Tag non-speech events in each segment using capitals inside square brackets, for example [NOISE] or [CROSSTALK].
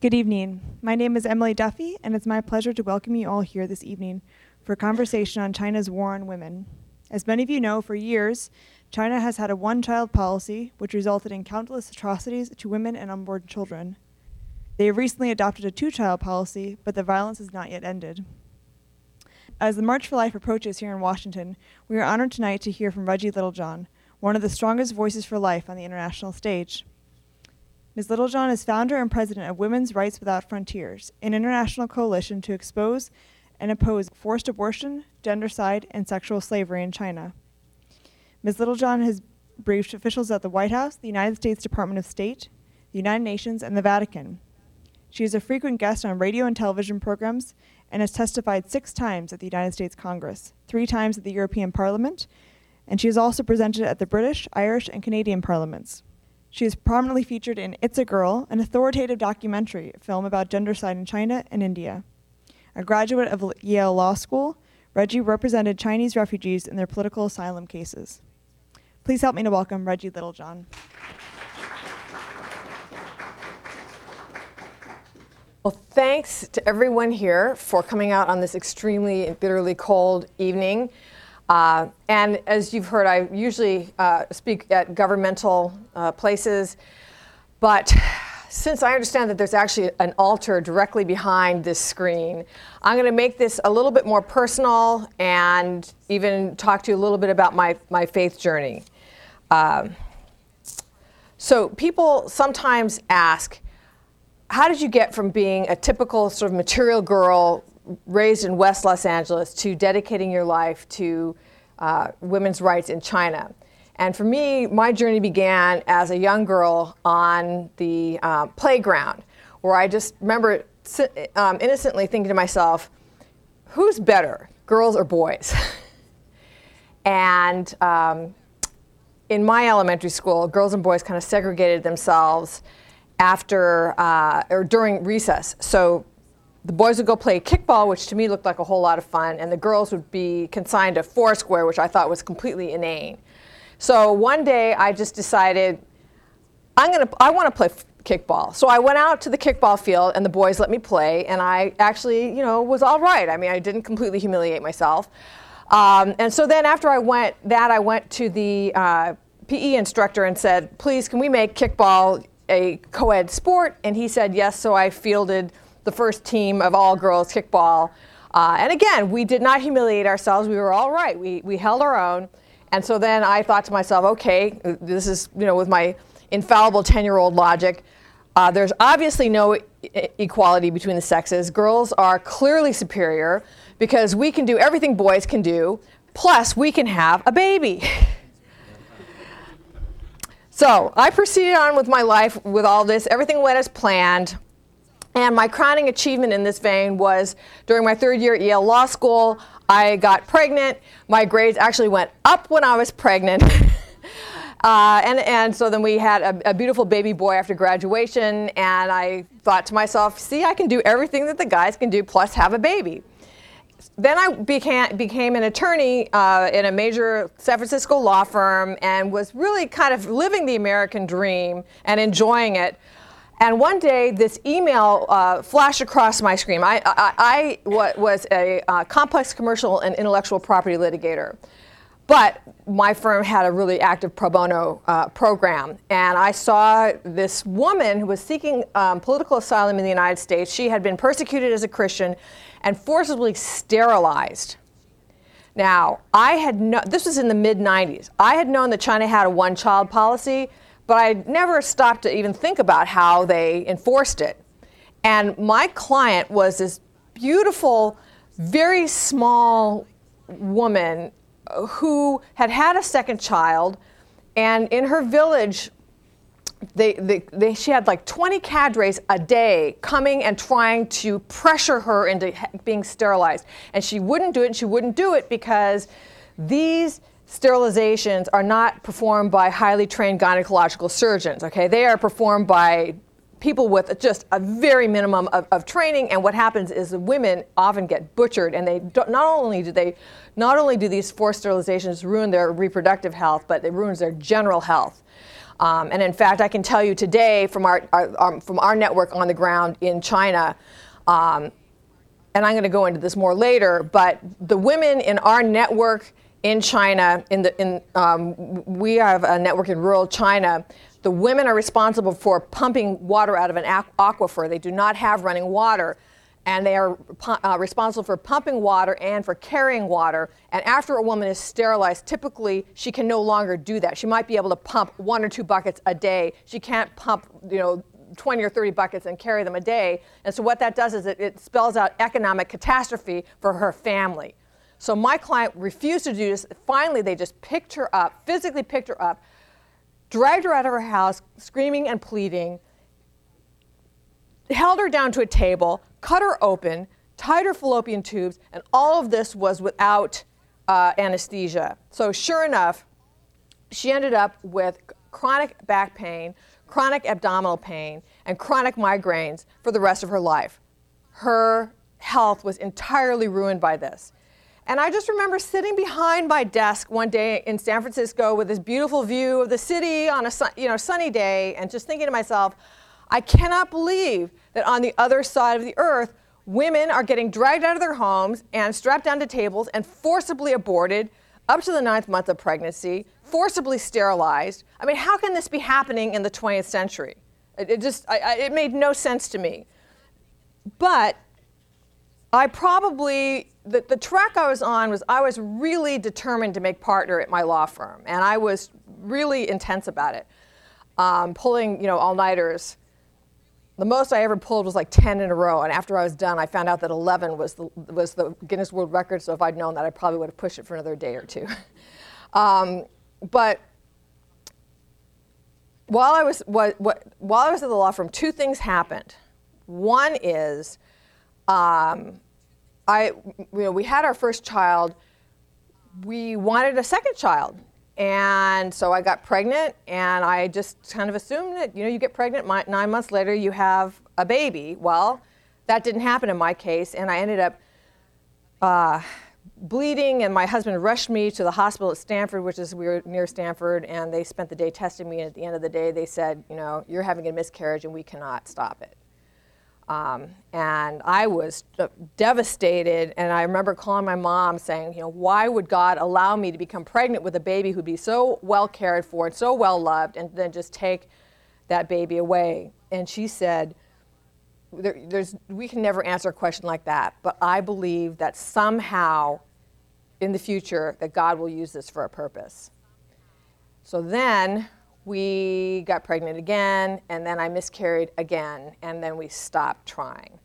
Good evening. My name is Emily Duffy, and it's my pleasure to welcome you all here this evening for a conversation on China's war on women. As many of you know, for years, China has had a one child policy which resulted in countless atrocities to women and unborn children. They have recently adopted a two child policy, but the violence has not yet ended. As the March for Life approaches here in Washington, we are honored tonight to hear from Reggie Littlejohn, one of the strongest voices for life on the international stage. Ms. Littlejohn is founder and president of Women's Rights Without Frontiers, an international coalition to expose and oppose forced abortion, gendercide, and sexual slavery in China. Ms. Littlejohn has briefed officials at the White House, the United States Department of State, the United Nations, and the Vatican. She is a frequent guest on radio and television programs and has testified six times at the United States Congress, three times at the European Parliament, and she has also presented at the British, Irish, and Canadian parliaments. She is prominently featured in It's a Girl, an authoritative documentary film about gendercide in China and India. A graduate of Yale Law School, Reggie represented Chinese refugees in their political asylum cases. Please help me to welcome Reggie Littlejohn. Well, thanks to everyone here for coming out on this extremely bitterly cold evening. Uh, and as you've heard, I usually uh, speak at governmental uh, places, but since I understand that there's actually an altar directly behind this screen, I'm going to make this a little bit more personal and even talk to you a little bit about my, my faith journey. Um, so, people sometimes ask, how did you get from being a typical sort of material girl raised in West Los Angeles to dedicating your life to uh, women's rights in China. And for me, my journey began as a young girl on the uh, playground, where I just remember um, innocently thinking to myself, who's better, girls or boys? [LAUGHS] and um, in my elementary school, girls and boys kind of segregated themselves after uh, or during recess. So the boys would go play kickball, which to me looked like a whole lot of fun, and the girls would be consigned to foursquare, which I thought was completely inane. So one day I just decided I'm gonna I want to play f- kickball. So I went out to the kickball field, and the boys let me play, and I actually you know was all right. I mean I didn't completely humiliate myself. Um, and so then after I went that I went to the uh, PE instructor and said, please can we make kickball a co-ed sport? And he said yes. So I fielded the first team of all girls kickball. Uh, and again, we did not humiliate ourselves. We were all right. We, we held our own. And so then I thought to myself, okay, this is, you know, with my infallible 10 year old logic, uh, there's obviously no e- equality between the sexes. Girls are clearly superior because we can do everything boys can do, plus, we can have a baby. [LAUGHS] so I proceeded on with my life with all this. Everything went as planned. And my crowning achievement in this vein was during my third year at Yale Law School, I got pregnant. My grades actually went up when I was pregnant. [LAUGHS] uh, and, and so then we had a, a, beautiful baby boy after graduation, and I thought to myself, see, I can do everything that the guys can do, plus have a baby. Then I became, became an attorney uh, in a major San Francisco law firm and was really kind of living the American dream and enjoying it and one day, this email uh, flashed across my screen. I, I, I was a uh, complex commercial and intellectual property litigator. But my firm had a really active pro bono uh, program. And I saw this woman who was seeking um, political asylum in the United States. She had been persecuted as a Christian and forcibly sterilized. Now, I had no, this was in the mid 90s. I had known that China had a one child policy, but I never stopped to even think about how they enforced it. And my client was this beautiful, very small woman who had had a second child, and in her village, they, they, they, she had like 20 cadres a day coming and trying to pressure her into being sterilized. And she wouldn't do it, and she wouldn't do it because these sterilizations are not performed by highly trained gynecological surgeons, okay? They are performed by people with just a very minimum of, of training and what happens is the women often get butchered and they not only do they not only do these forced sterilizations ruin their reproductive health but it ruins their general health Um, and in fact, I can tell you today from our, our, our from our network on the ground in China, um, and I'm going to go into this more later, but the women in our network in China, in the, in, um, we have a network in rural China. The women are responsible for pumping water out of an aquifer. They do not have running water. And they are uh, responsible for pumping water and for carrying water. And after a woman is sterilized, typically she can no longer do that. She might be able to pump one or two buckets a day. She can't pump, you know, 20 or 30 buckets and carry them a day. And so what that does is it, it spells out economic catastrophe for her family. So my client refused to do this. Finally, they just picked her up, physically picked her up, dragged her out of her house, screaming and pleading, held her down to a table, cut her open, tied her fallopian tubes, and all of this was without uh, anesthesia. So, sure enough, she ended up with chronic back pain, chronic abdominal pain, and chronic migraines for the rest of her life. Her health was entirely ruined by this. And I just remember sitting behind my desk one day in San Francisco with this beautiful view of the city on a you know, sunny day and just thinking to myself, I cannot believe that on the other side of the earth, women are getting dragged out of their homes and strapped down to tables and forcibly aborted up to the ninth month of pregnancy, forcibly sterilized. I mean, how can this be happening in the 20th century? It, it just, I, I, it made no sense to me. But I probably, the, the track I was on was I was really determined to make partner at my law firm, and I was really intense about it, um, pulling, you know, all-nighters. The most I ever pulled was like 10 in a row, and after I was done, I found out that 11 was the, was the Guinness World Record, so if I'd known that, I probably would have pushed it for another day or two. [LAUGHS] um, but while I was what, what, while I was at the law firm, two things happened. One is um, I, you know, we had our first child. We wanted a second child. And so I got pregnant, and I just kind of assumed that, you know, you get pregnant, nine months later, you have a baby. Well, that didn't happen in my case, and I ended up uh, bleeding, and my husband rushed me to the hospital at Stanford, which is we were near Stanford, and they spent the day testing me. And at the end of the day, they said, you know, you're having a miscarriage, and we cannot stop it. Um, and I was devastated. And I remember calling my mom saying, you know, why would God allow me to become pregnant with a baby who'd be so well cared for and so well loved, and then just take that baby away? And she said, there, there's, we can never answer a question like that, but I believe that somehow in the future that God will use this for a purpose. So then we got pregnant again, and then I miscarried again, and then we stopped trying.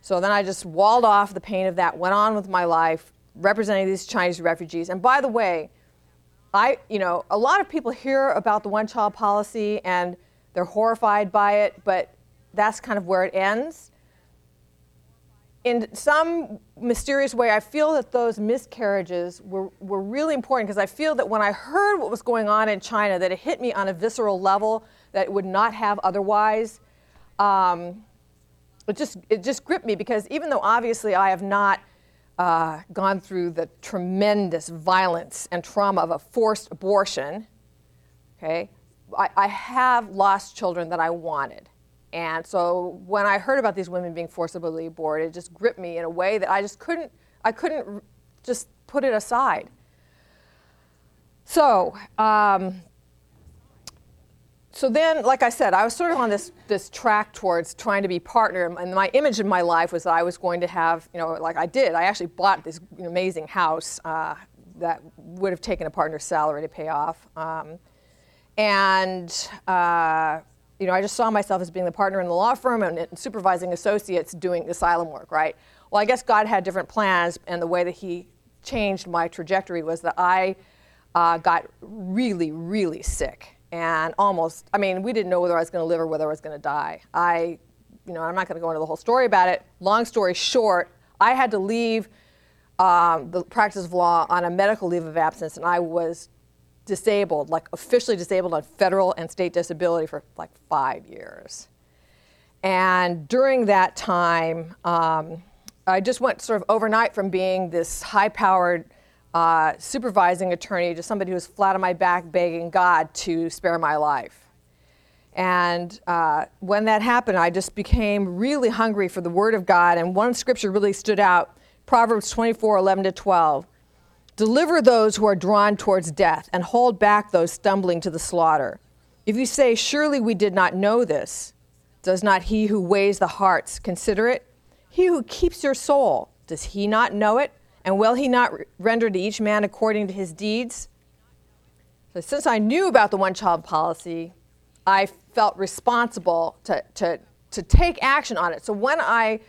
So then I just walled off the pain of that, went on with my life, representing these Chinese refugees. And by the way, I, you know, a lot of people hear about the one child policy and they're horrified by it, but that's kind of where it ends in some mysterious way, I feel that those miscarriages were, were really important because I feel that when I heard what was going on in China, that it hit me on a visceral level that it would not have otherwise. Um, it just it just gripped me because even though obviously I have not uh, gone through the tremendous violence and trauma of a forced abortion, okay, I, I have lost children that I wanted. And so when I heard about these women being forcibly aborted, it just gripped me in a way that I just couldn't, I couldn't just put it aside. So, um, so then, like I said, I was sort of on this, this track towards trying to be partner. And my image in my life was that I was going to have, you know, like I did. I actually bought this amazing house uh, that would have taken a partner's salary to pay off. Um, and uh, you know, I just saw myself as being the partner in the law firm and, supervising associates doing asylum work, right? Well, I guess God had different plans, and the way that He changed my trajectory was that I uh, got really, really sick and almost, I mean, we didn't know whether I was going to live or whether I was going to die. I, you know, I'm not going to go into the whole story about it. Long story short, I had to leave um, the practice of law on a medical leave of absence, and I was disabled, like officially disabled on federal and state disability for like five years. And during that time, um, I just went sort of overnight from being this high powered uh, supervising attorney to somebody who was flat on my back begging God to spare my life. And uh, when that happened, I just became really hungry for the Word of God. And one scripture really stood out Proverbs 24 11 to 12. Deliver those who are drawn towards death, and hold back those stumbling to the slaughter. If you say, Surely we did not know this, does not he who weighs the hearts consider it? He who keeps your soul, does he not know it? And will he not render to each man according to his deeds? So, since I knew about the one child policy, I felt responsible to, to, to take action on it. So, when I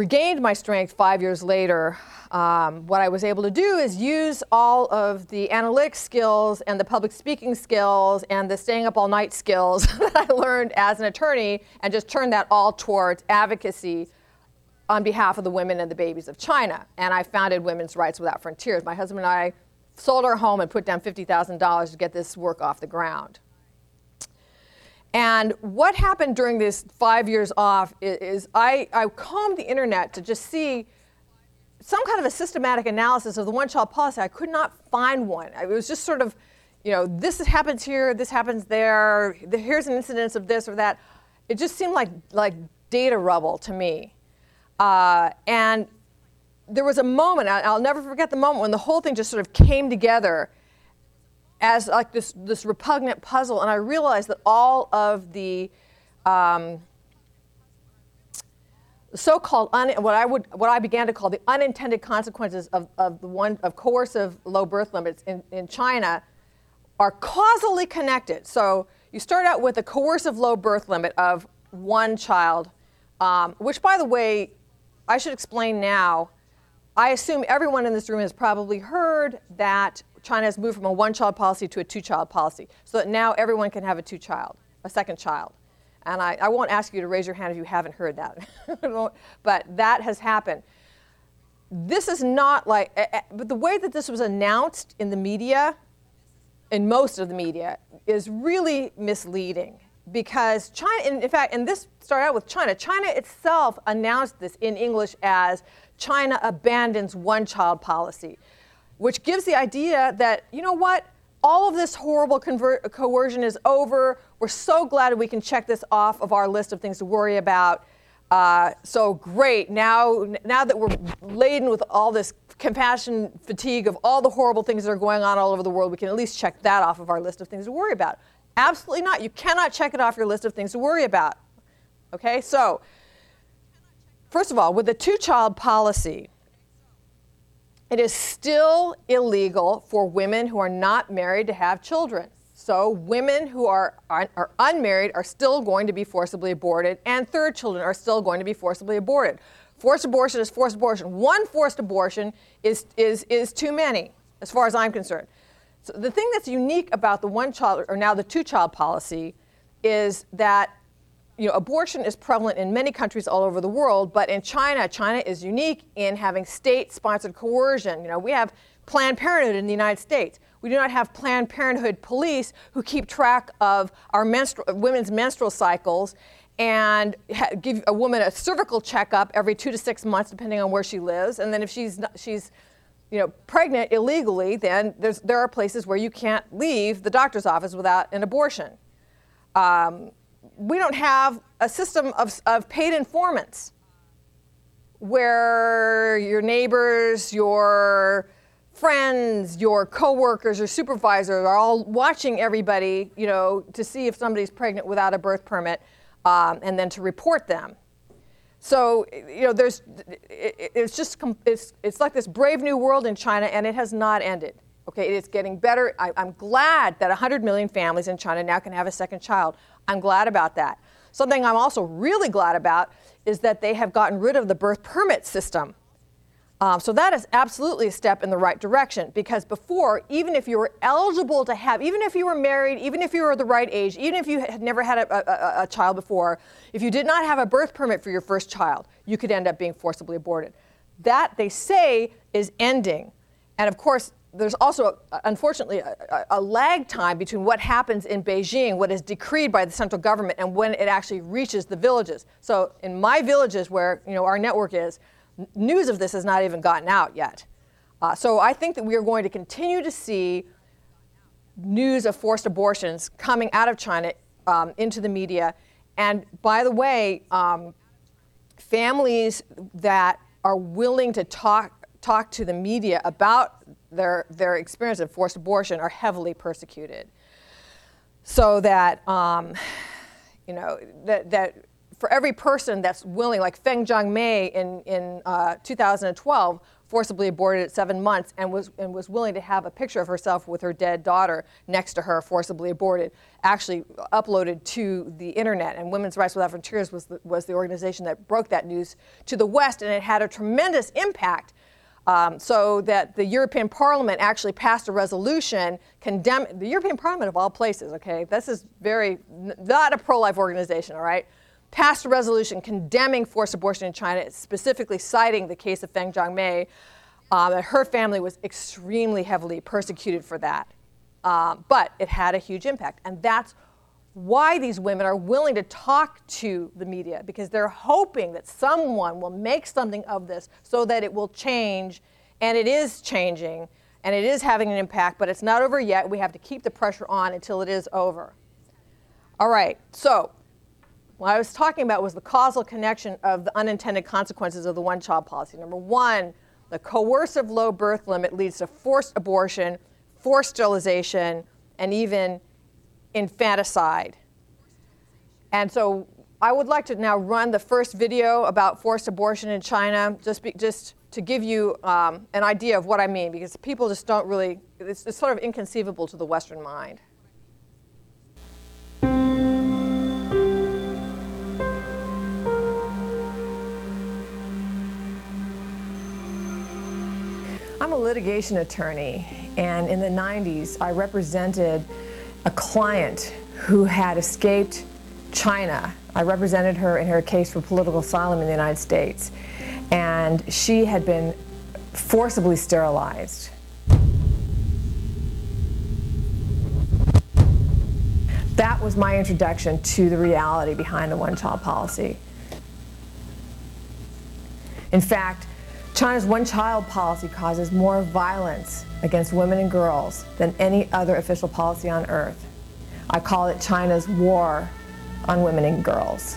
regained my strength five years later, um, what I was able to do is use all of the analytic skills and the public speaking skills and the staying up all night skills [LAUGHS] that I learned as an attorney and just turn that all towards advocacy on behalf of the women and the babies of China. And I founded Women's Rights Without Frontiers. My husband and I sold our home and put down $50,000 to get this work off the ground. And what happened during this five years off is, is I, I combed the internet to just see some kind of a systematic analysis of the one child policy. I could not find one. It was just sort of, you know, this happens here, this happens there, here's an incidence of this or that. It just seemed like, like data rubble to me. Uh, and there was a moment, I'll never forget the moment when the whole thing just sort of came together as like this, this repugnant puzzle. And I realized that all of the um, so-called un, what I would what I began to call the unintended consequences of, of the one of coercive low birth limits in, in China are causally connected. So you start out with a coercive low birth limit of one child, um, which by the way I should explain now. I assume everyone in this room has probably heard that China has moved from a one child policy to a two child policy, so that now everyone can have a two child, a second child. And I, I won't ask you to raise your hand if you haven't heard that, [LAUGHS] but that has happened. This is not like, eh, eh, but the way that this was announced in the media, in most of the media, is really misleading because China, in, fact, and this started out with China, China itself announced this in English as China abandons one child policy, which gives the idea that, you know what, all of this horrible coercion is over. We're so glad we can check this off of our list of things to worry about. Uh, so great. Now, now that we're laden with all this compassion fatigue of all the horrible things that are going on all over the world, we can at least check that off of our list of things to worry about. Absolutely not. You cannot check it off your list of things to worry about. Okay, so first of all, with the two child policy, it is still illegal for women who are not married to have children. So, women who are, are, unmarried are still going to be forcibly aborted, and third children are still going to be forcibly aborted. Forced abortion is forced abortion. One forced abortion is, is, is too many, as far as I'm concerned. So the thing that's unique about the one child or now the two child policy is that you know, abortion is prevalent in many countries all over the world, but in China, China is unique in having state-sponsored coercion. You know, we have Planned Parenthood in the United States. We do not have Planned Parenthood police who keep track of our menstru- women's menstrual cycles and ha- give a woman a cervical checkup every two to six months, depending on where she lives. And then if she's not, she's you know, pregnant illegally, then there are places where you can't leave the doctor's office without an abortion. Um, we don't have a system of, of paid informants where your neighbors, your friends, your coworkers, your supervisors are all watching everybody, you know, to see if somebody's pregnant without a birth permit, um, and then to report them. So, you know, there's, it's just, it's, it's like this brave new world in China, and it has not ended. Okay, it is getting better. I, am glad that 100 million families in China now can have a second child. I'm glad about that. Something I'm also really glad about is that they have gotten rid of the birth permit system. Um, so that is absolutely a step in the right direction because before, even if you were eligible to have, even if you were married, even if you were the right age, even if you had never had a, a, a child before, if you did not have a birth permit for your first child, you could end up being forcibly aborted. That, they say, is ending. And of course, there's also, unfortunately, a, a, lag time between what happens in Beijing, what is decreed by the central government, and when it actually reaches the villages. So in my villages, where you know our network is, news of this has not even gotten out yet. Uh, so I think that we are going to continue to see news of forced abortions coming out of China um, into the media. And by the way, um, families that are willing to talk, talk to the media about their, their experience of forced abortion are heavily persecuted. So that, um, you know, that, that for every person that's willing, like Feng Jianmei in, in uh, 2012, forcibly aborted at seven months and was, and was willing to have a picture of herself with her dead daughter next to her, forcibly aborted, actually uploaded to the internet. And Women's Rights Without Frontiers was the, was the organization that broke that news to the West, and it had a tremendous impact. Um, so that the European Parliament actually passed a resolution condemning the European Parliament of all places. Okay, this is very not a pro-life organization. All right, passed a resolution condemning forced abortion in China, specifically citing the case of Feng Jianmei, uh, that her family was extremely heavily persecuted for that. Uh, but it had a huge impact. And that's why these women are willing to talk to the media, because they're hoping that someone will make something of this so that it will change. And it is changing, and it is having an impact, but it's not over yet. We have to keep the pressure on until it is over. All right, so what I was talking about was the causal connection of the unintended consequences of the one child policy. Number one, the coercive low birth limit leads to forced abortion, forced sterilization, and even infanticide. And so I would like to now run the first video about forced abortion in China, just, be, just to give you um, an idea of what I mean, because people just don't really, it's, it's sort of inconceivable to the Western mind. I'm a litigation attorney, and in the 90s, I represented a client who had escaped China. I represented her in her case for political asylum in the United States, and she had been forcibly sterilized. That was my introduction to the reality behind the one child policy. In fact, China's one child policy causes more violence against women and girls than any other official policy on earth. I call it China's war on women and girls.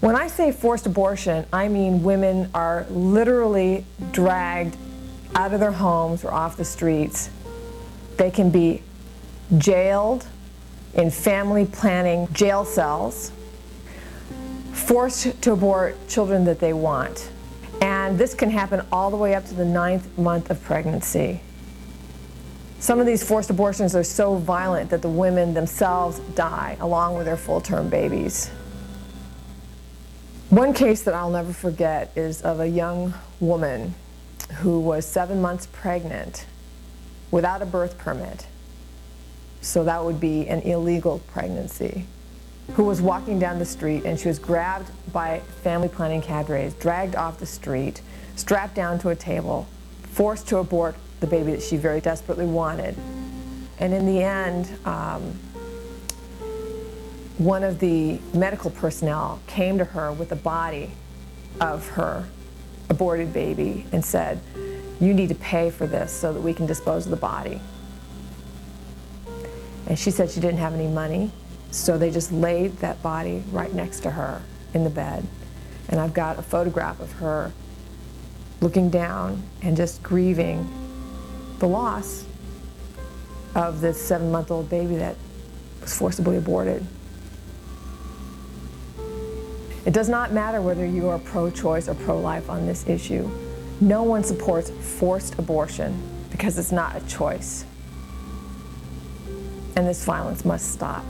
When I say forced abortion, I mean women are literally dragged out of their homes or off the streets. They can be jailed, in family planning jail cells, forced to abort children that they want. And this can happen all the way up to the ninth month of pregnancy. Some of these forced abortions are so violent that the women themselves die along with their full term babies. One case that I'll never forget is of a young woman who was seven months pregnant without a birth permit so that would be an illegal pregnancy, who was walking down the street and she was grabbed by family planning cadres, dragged off the street, strapped down to a table, forced to abort the baby that she very desperately wanted. And in the end, um, one of the medical personnel came to her with the body of her aborted baby and said, you need to pay for this so that we can dispose of the body. And she said she didn't have any money, so they just laid that body right next to her in the bed. And I've got a photograph of her looking down and just grieving the loss of this seven month old baby that was forcibly aborted. It does not matter whether you are pro choice or pro life on this issue. No one supports forced abortion because it's not a choice and this violence must stop.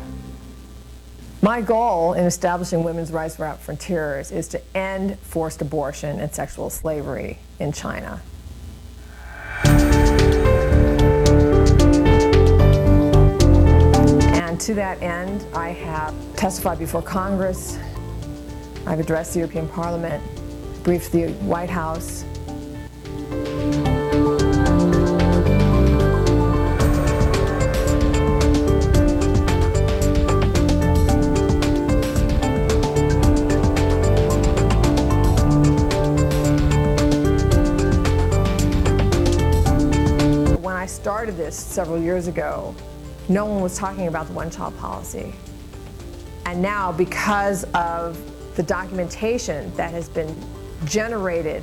My goal in establishing women's rights without frontiers is to end forced abortion and sexual slavery in China. And to that end, I have testified before Congress, I've addressed the European Parliament, briefed the White House, this several years ago, no one was talking about the one child policy. And now, because of the documentation that has been generated,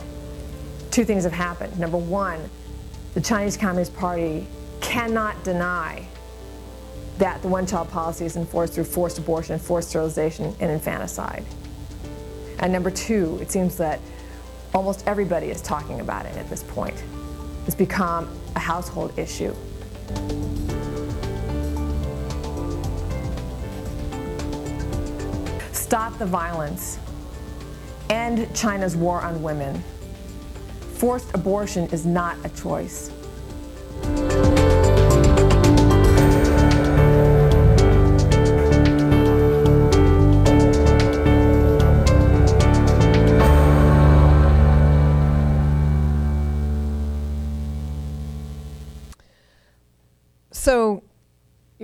two things have happened. Number one, the Chinese Communist Party cannot deny that the one child policy is enforced through forced abortion, forced sterilization, and infanticide. And number two, it seems that almost everybody is talking about it at this point. It's become a household issue. Stop the violence. End China's war on women. Forced abortion is not a choice.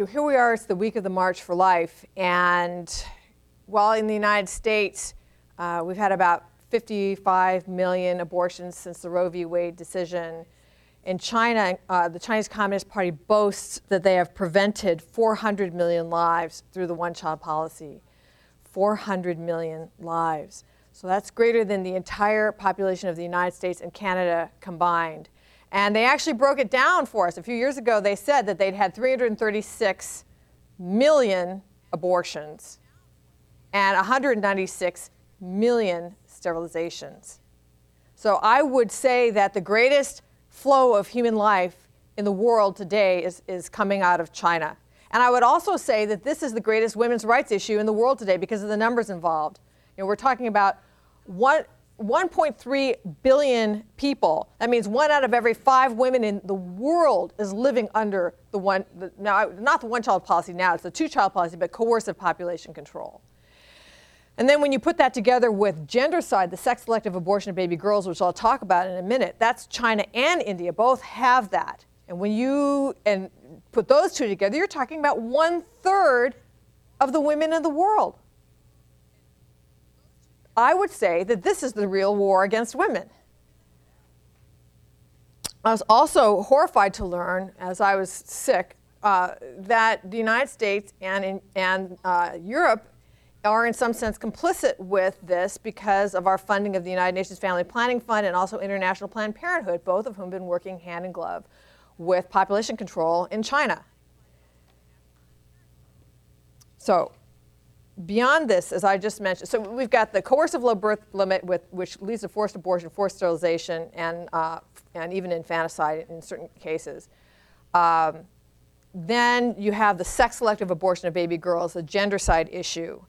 Here we are, it's the week of the March for Life, and while in the United States, uh, we've had about 55 million abortions since the Roe v. Wade decision. In China, uh, the Chinese Communist Party boasts that they have prevented 400 million lives through the one child policy. 400 million lives. So that's greater than the entire population of the United States and Canada combined. And they actually broke it down for us. A few years ago, they said that they'd had 336 million abortions and 196 million sterilizations. So I would say that the greatest flow of human life in the world today is, is coming out of China. And I would also say that this is the greatest women's rights issue in the world today because of the numbers involved. You know, we're talking about one, 1.3 billion people. That means one out of every five women in the world is living under the one, the, now, not the one child policy now, it's the two child policy, but coercive population control. And then when you put that together with gendercide, the sex selective abortion of baby girls, which I'll talk about in a minute, that's China and India both have that. And when you and put those two together, you're talking about one third of the women in the world. I would say that this is the real war against women. I was also horrified to learn, as I was sick, uh, that the United States and, in, and uh, Europe are in some sense complicit with this because of our funding of the United Nations Family Planning Fund and also International Planned Parenthood, both of whom have been working hand in glove with population control in China. So, beyond this, as I just mentioned, so we've got the coercive low birth limit, with, which leads to forced abortion, forced sterilization, and, uh, and even infanticide in certain cases. Um, then you have the sex selective abortion of baby girls, the gendercide issue.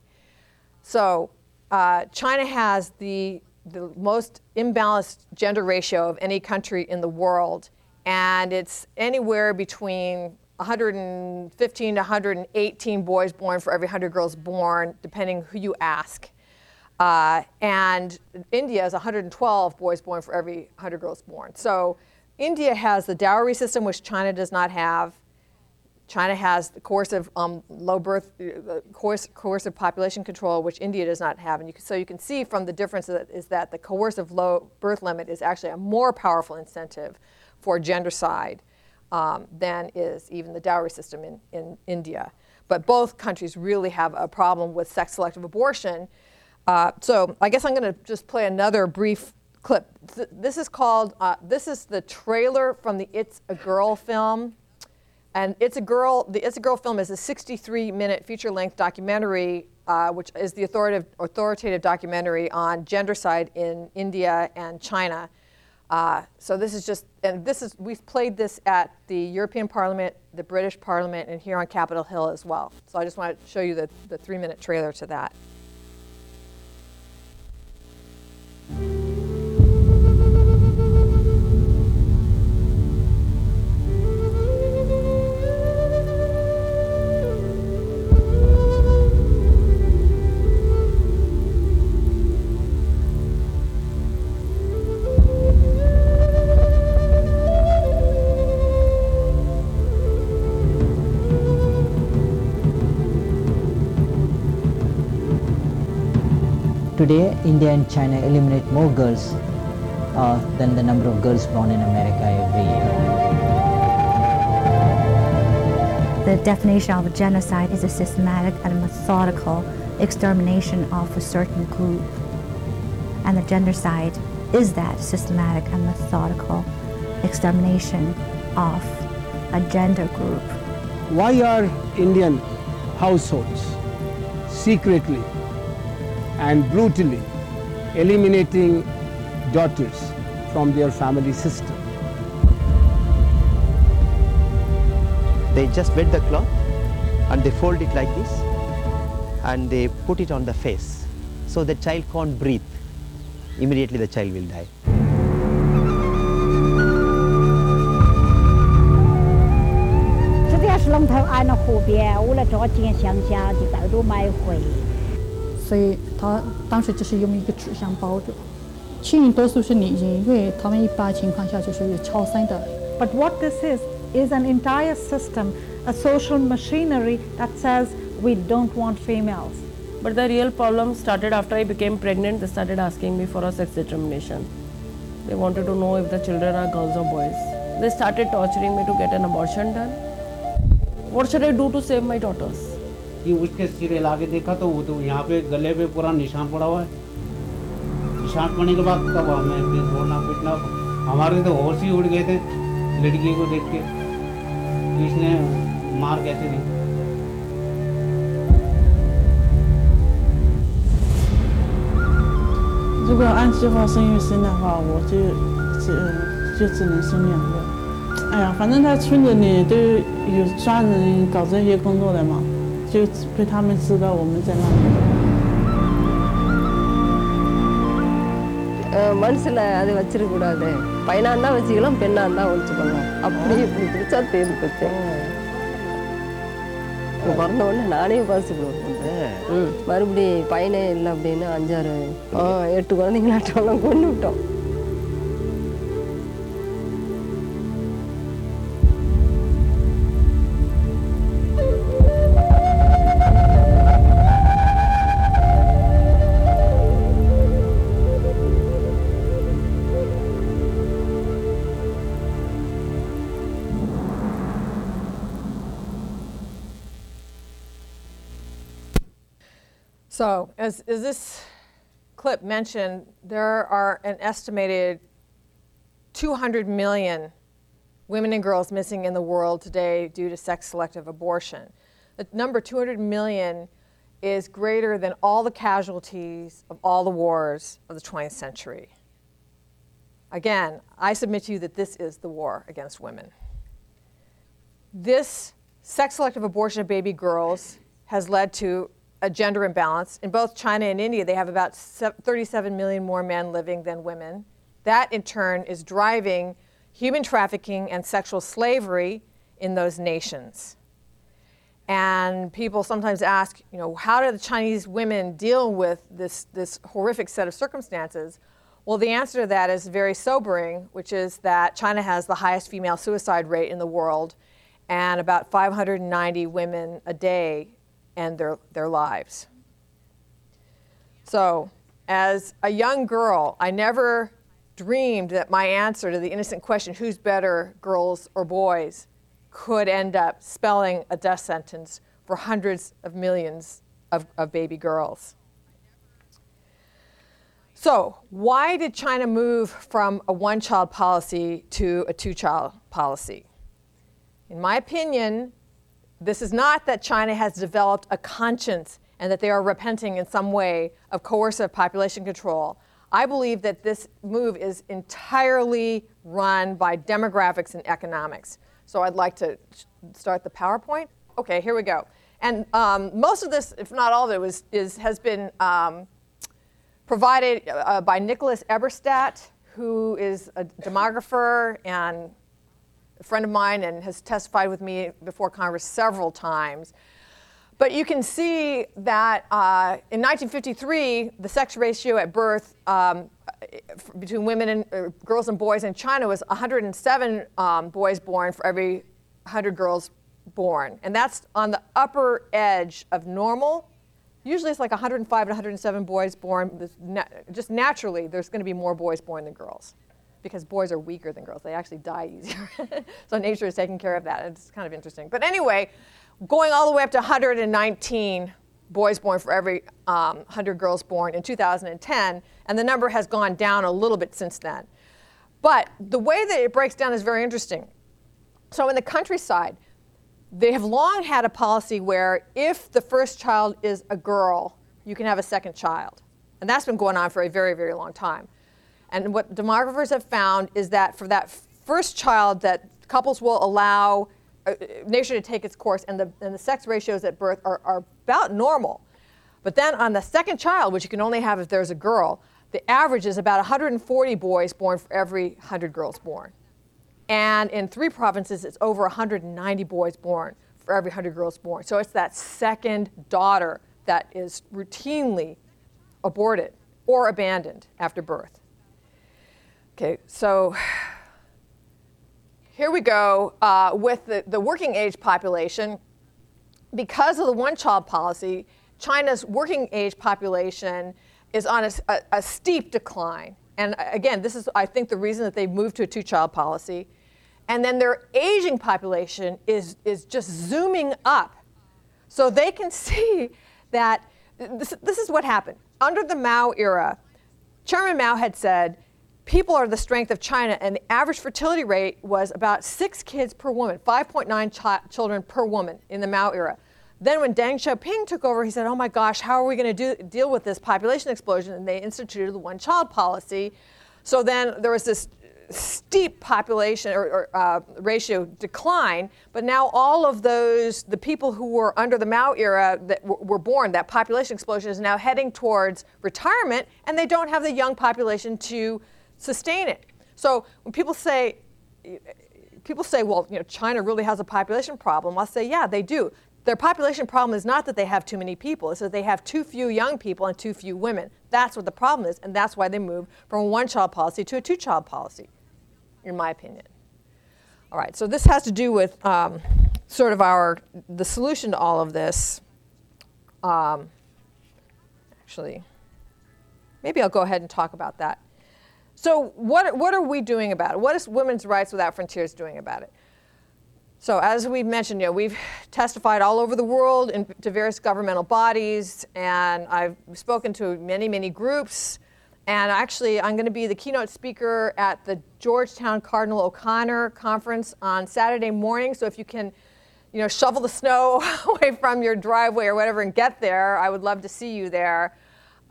So uh, China has the, the most imbalanced gender ratio of any country in the world, and it's anywhere between 115 to 118 boys born for every 100 girls born, depending who you ask. Uh, and India is 112 boys born for every 100 girls born. So India has the dowry system, which China does not have. China has the coercive um, low birth, uh, coercive population control, which India does not have. And you can, so you can see from the difference that is that the coercive low birth limit is actually a more powerful incentive for gendercide um, than is even the dowry system in, in India. But both countries really have a problem with sex selective abortion. Uh, so I guess I'm going to just play another brief clip. Th- this is called, uh, this is the trailer from the It's a Girl film. And It's a Girl, the It's a Girl film is a 63 minute feature length documentary, uh, which is the authoritative, authoritative documentary on gendercide in India and China. Uh, so this is just, and this is, we've played this at the European Parliament, the British Parliament, and here on Capitol Hill as well. So I just want to show you the, the three minute trailer to that. Today, India and China eliminate more girls uh, than the number of girls born in America every year. The definition of genocide is a systematic and methodical extermination of a certain group. And the gendercide is that systematic and methodical extermination of a gender group. Why are Indian households secretly and brutally eliminating daughters from their family system? They just wet the cloth and they fold it like this and they put it on the face. So the child can't breathe. Immediately the child will die. 这点是龙头安了河边，我来抓紧乡下就带着买回。 所以他当时就是用一个纸箱包着。幸运多数是女性，因为他们一般情况下就是超生的。 But what this is, is an entire system, a social machinery that says we don't want females. But the real problem started after I became pregnant. They started asking me for a sex determination. They wanted to know if the children are girls or boys. They started torturing me to get an abortion done. What should I do to save my daughters? कि उसके सिरे ला के देखा तो वो तो यहाँ पे गले पे पूरा निशान पड़ा हुआ है निशान पड़ने के बाद तब हमें फिर बोलना पीटना हमारे तो होश ही उड़ गए थे लड़की को देख के कि इसने मार कैसे दी 如果按计划生育生的话，我就只就只能生两个。哎呀，反正在村子里都有专人搞这些工作的嘛， 就被他们知道我们在那里。 மனசில் அது வச்சிருக்கக்கூடாது பையனாக இருந்தால் வச்சுக்கலாம் பெண்ணாக இருந்தால் வச்சுக்கலாம் அப்படி இப்படி பிடிச்சா தேர்ந்து போச்சு பிறந்த உடனே நானே பாசிப்படுவேன் ம் மறுபடி பையனே இல்லை அப்படின்னு அஞ்சாறு ஆ எட்டு குழந்தைங்களாட்டெல்லாம் கொண்டு விட்டோம் So, as, as this clip mentioned, there are an estimated 200 million women and girls missing in the world today due to sex selective abortion. The number 200 million is greater than all the casualties of all the wars of the 20th century. Again, I submit to you that this is the war against women. This sex selective abortion of baby girls has led to a gender imbalance. In both China and India, they have about 37 million more men living than women. That, in turn, is driving human trafficking and sexual slavery in those nations. And people sometimes ask, you know, how do the Chinese women deal with this, this horrific set of circumstances? Well, the answer to that is very sobering, which is that China has the highest female suicide rate in the world, and about 590 women a day end their, their lives. So, as a young girl, I never dreamed that my answer to the innocent question, who's better, girls or boys, could end up spelling a death sentence for hundreds of millions of, of baby girls. So, why did China move from a one child policy to a two child policy? In my opinion, this is not that China has developed a conscience and that they are repenting in some way of coercive population control. I believe that this move is entirely run by demographics and economics. So I'd like to start the PowerPoint. Okay, here we go. And um, most of this, if not all of it, was, is, has been um, provided uh, by Nicholas Eberstadt, who is a demographer and a friend of mine and has testified with me before Congress several times. But you can see that uh, in 1953, the sex ratio at birth um, between women and uh, girls and boys in China was 107 um, boys born for every 100 girls born. And that's on the upper edge of normal. Usually it's like 105 to 107 boys born. Just naturally, there's going to be more boys born than girls. Because boys are weaker than girls. They actually die easier. [LAUGHS] so nature is taking care of that. It's kind of interesting. But anyway, going all the way up to 119 boys born for every um, 100 girls born in 2010, and the number has gone down a little bit since then. But the way that it breaks down is very interesting. So in the countryside, they have long had a policy where if the first child is a girl, you can have a second child. And that's been going on for a very, very long time. And what demographers have found is that for that first child, that couples will allow uh, nature to take its course, and the, and the sex ratios at birth are, are about normal. But then on the second child, which you can only have if there's a girl, the average is about 140 boys born for every 100 girls born. And in three provinces, it's over 190 boys born for every 100 girls born. So it's that second daughter that is routinely aborted or abandoned after birth. Okay, so here we go uh, with the, the working age population. Because of the one child policy, China's working age population is on a, a, a, steep decline. And again, this is, I think, the reason that they've moved to a two child policy. And then their aging population is, is just zooming up. So they can [LAUGHS] see that this, this is what happened. Under the Mao era, Chairman Mao had said, people are the strength of China, and the average fertility rate was about six kids per woman, 5.9 ch- children per woman in the Mao era. Then, when Deng Xiaoping took over, he said, Oh my gosh, how are we going to deal with this population explosion? And they instituted the one child policy. So then there was this steep population or, or uh, ratio decline, but now all of those, the people who were under the Mao era that w- were born, that population explosion is now heading towards retirement, and they don't have the young population to sustain it. So when people say, people say, well, you know, China really has a population problem, I'll say, yeah, they do. Their population problem is not that they have too many people, it's that they have too few young people and too few women. That's what the problem is, and that's why they moved from a one child policy to a two child policy, in my opinion. All right, so this has to do with um, sort of our, the solution to all of this. Um, actually, maybe I'll go ahead and talk about that. So, what, what are we doing about it? What is Women's Rights Without Frontiers doing about it? So as we've mentioned, you know, we've testified all over the world in, to various governmental bodies, and I've spoken to many, many groups. And actually, I'm going to be the keynote speaker at the Georgetown Cardinal O'Connor conference on Saturday morning. So if you can, you know, shovel the snow [LAUGHS] away from your driveway or whatever and get there, I would love to see you there.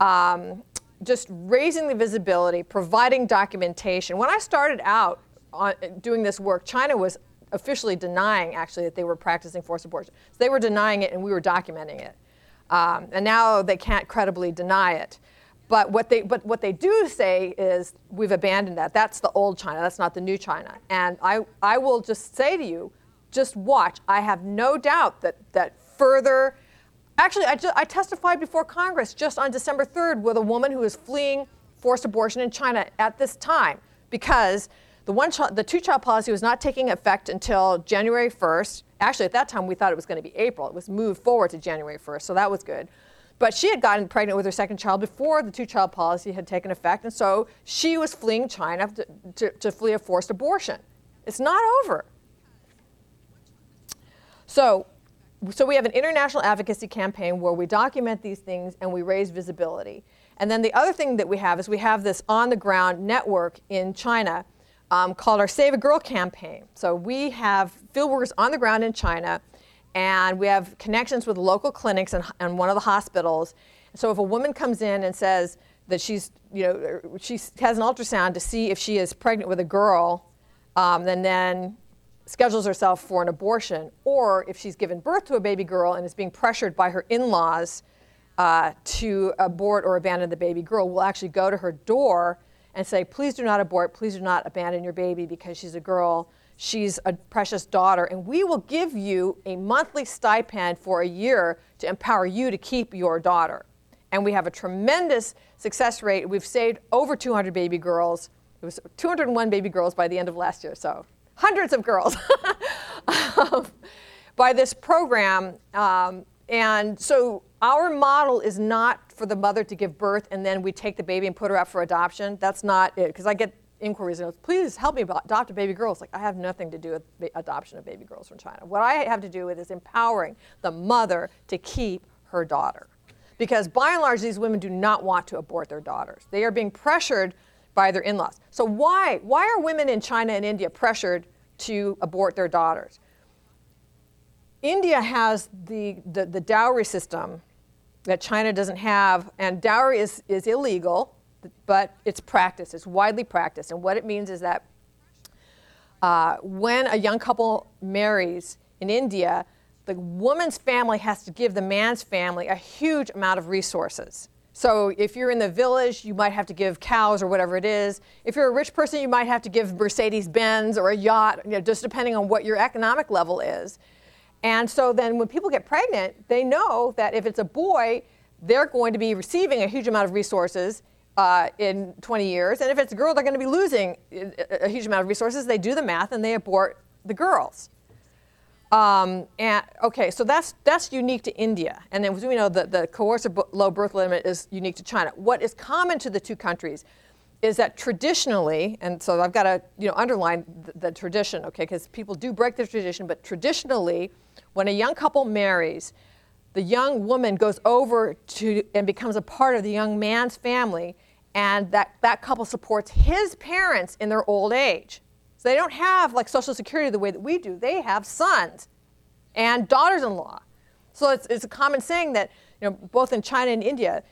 Um, just raising the visibility, providing documentation. When I started out on, doing this work, China was officially denying actually that they were practicing forced abortion. So they were denying it and we were documenting it. Um, and now they can't credibly deny it. But what, they, but what they do say is we've abandoned that. That's the old China, that's not the new China. And I, I will just say to you, just watch. I have no doubt that, that further, actually, I, just, I testified before Congress just on December 3rd with a woman who is fleeing forced abortion in China at this time because the, one child, the two child policy was not taking effect until January 1st. Actually, at that time, we thought it was going to be April. It was moved forward to January 1st, so that was good. But she had gotten pregnant with her second child before the two child policy had taken effect, and so she was fleeing China to, to, to flee a forced abortion. It's not over. So, so we have an international advocacy campaign where we document these things and we raise visibility. And then the other thing that we have is we have this on the ground network in China um, called our Save a Girl campaign. So we have field workers on the ground in China, and we have connections with local clinics and, and one of the hospitals. So if a woman comes in and says that she's, you know, she has an ultrasound to see if she is pregnant with a girl, um, and then schedules herself for an abortion, or if she's given birth to a baby girl and is being pressured by her in-laws uh, to abort or abandon the baby girl, will actually go to her door and say, please do not abort, please do not abandon your baby because she's a girl, she's a precious daughter, and we will give you a monthly stipend for a year to empower you to keep your daughter. And we have a tremendous success rate. We've saved over 200 baby girls. It was 201 baby girls by the end of last year, so hundreds of girls [LAUGHS] um, by this program. Um, and so our model is not for the mother to give birth and then we take the baby and put her up for adoption. That's not it. Because I get inquiries. You know, please help me adopt a baby girl. It's like I have nothing to do with adoption of baby girls from China. What I have to do with is empowering the mother to keep her daughter, because by and large these women do not want to abort their daughters. They are being pressured by their in-laws. So why why are women in China and India pressured to abort their daughters? India has the, the, the dowry system that China doesn't have, and dowry is, is illegal, but it's practiced, it's widely practiced. And what it means is that uh, when a young couple marries in India, the woman's family has to give the man's family a huge amount of resources. So if you're in the village, you might have to give cows or whatever it is. If you're a rich person, you might have to give Mercedes Benz or a yacht, you know, just depending on what your economic level is. And so then when people get pregnant, they know that if it's a boy, they're going to be receiving a huge amount of resources uh, in 20 years. And if it's a girl, they're going to be losing a a huge amount of resources. They do the math and they abort the girls. Um, and okay, so that's that's unique to India, and then we know that the coercive low birth limit is unique to China. What is common to the two countries is that traditionally, and so I've got to you know underline the, the tradition, okay, because people do break the tradition, but traditionally, when a young couple marries, the young woman goes over to and becomes a part of the young man's family, and that that couple supports his parents in their old age. So they don't have like Social Security the way that we do. They have sons and daughters-in-law. So it's, it's a common saying that you know both in China and India,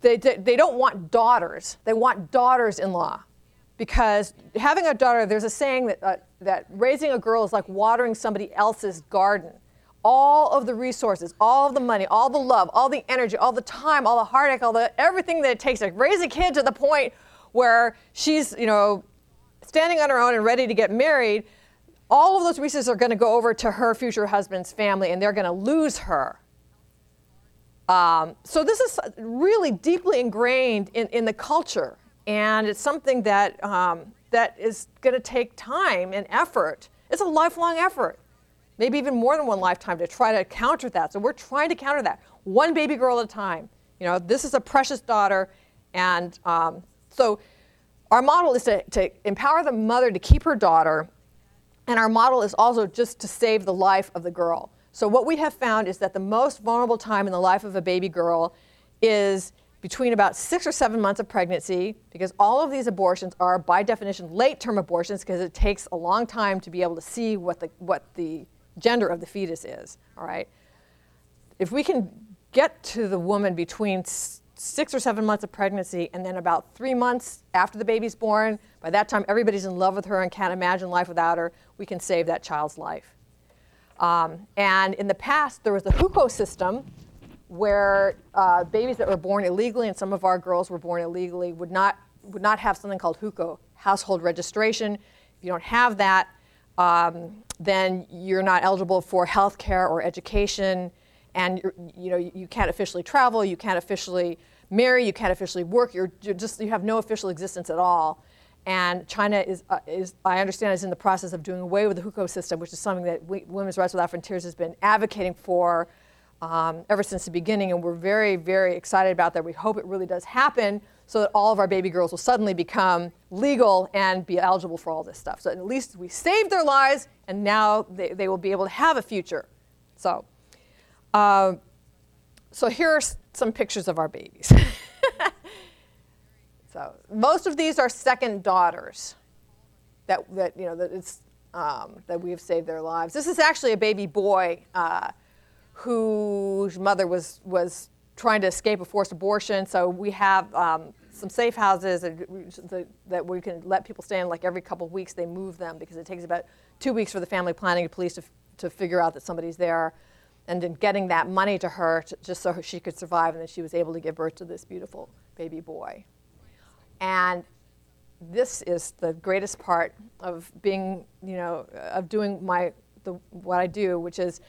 they, they, don't want daughters. They want daughters-in-law, because having a daughter, there's a saying that uh, that raising a girl is like watering somebody else's garden. All of the resources, all of the money, all the love, all the energy, all the time, all the heartache, all the everything that it takes to raise a kid to the point where she's you know standing on her own and ready to get married, all of those resources are going to go over to her future husband's family and they're going to lose her. Um, so this is really deeply ingrained in, in the culture, and it's something that, um, that is going to take time and effort. It's a lifelong effort, maybe even more than one lifetime to try to counter that. So we're trying to counter that, one baby girl at a time. You know, this is a precious daughter, and um, so our model is to, to empower the mother to keep her daughter, and our model is also just to save the life of the girl. So, what we have found is that the most vulnerable time in the life of a baby girl is between about six or seven months of pregnancy, because all of these abortions are, by definition, late term abortions, because it takes a long time to be able to see what the, what the gender of the fetus is. All right? If we can get to the woman between six or seven months of pregnancy and then about three months after the baby's born, by that time everybody's in love with her and can't imagine life without her, we can save that child's life. Um, and in the past, there was the hukou system where uh, babies that were born illegally, and some of our girls were born illegally, would not, would not have something called hukou, household registration. If you don't have that, um, then you're not eligible for health care or education, and you know you can't officially travel, you can't officially marry, you can't officially work. You're, you're just you have no official existence at all. And China is, uh, is, I understand, is in the process of doing away with the hukou system, which is something that we, Women's Rights Without Frontiers has been advocating for um, ever since the beginning. And we're very, very excited about that. We hope it really does happen so that all of our baby girls will suddenly become legal and be eligible for all this stuff. So at least we saved their lives, and now they, they will be able to have a future. So, uh, so here are some pictures of our babies. [LAUGHS] So most of these are second daughters that, that you know that it's um, that we have saved their lives. This is actually a baby boy uh, whose mother was was trying to escape a forced abortion. So we have um, some safe houses that we- can let people stay in. Like every couple of weeks, they move them because it takes about two weeks for the family planning police to, to figure out that somebody's there. And getting that money to her to, just so she could survive, and then she was able to give birth to this beautiful baby boy. And this is the greatest part of being, you know, of doing my the, what I do, which is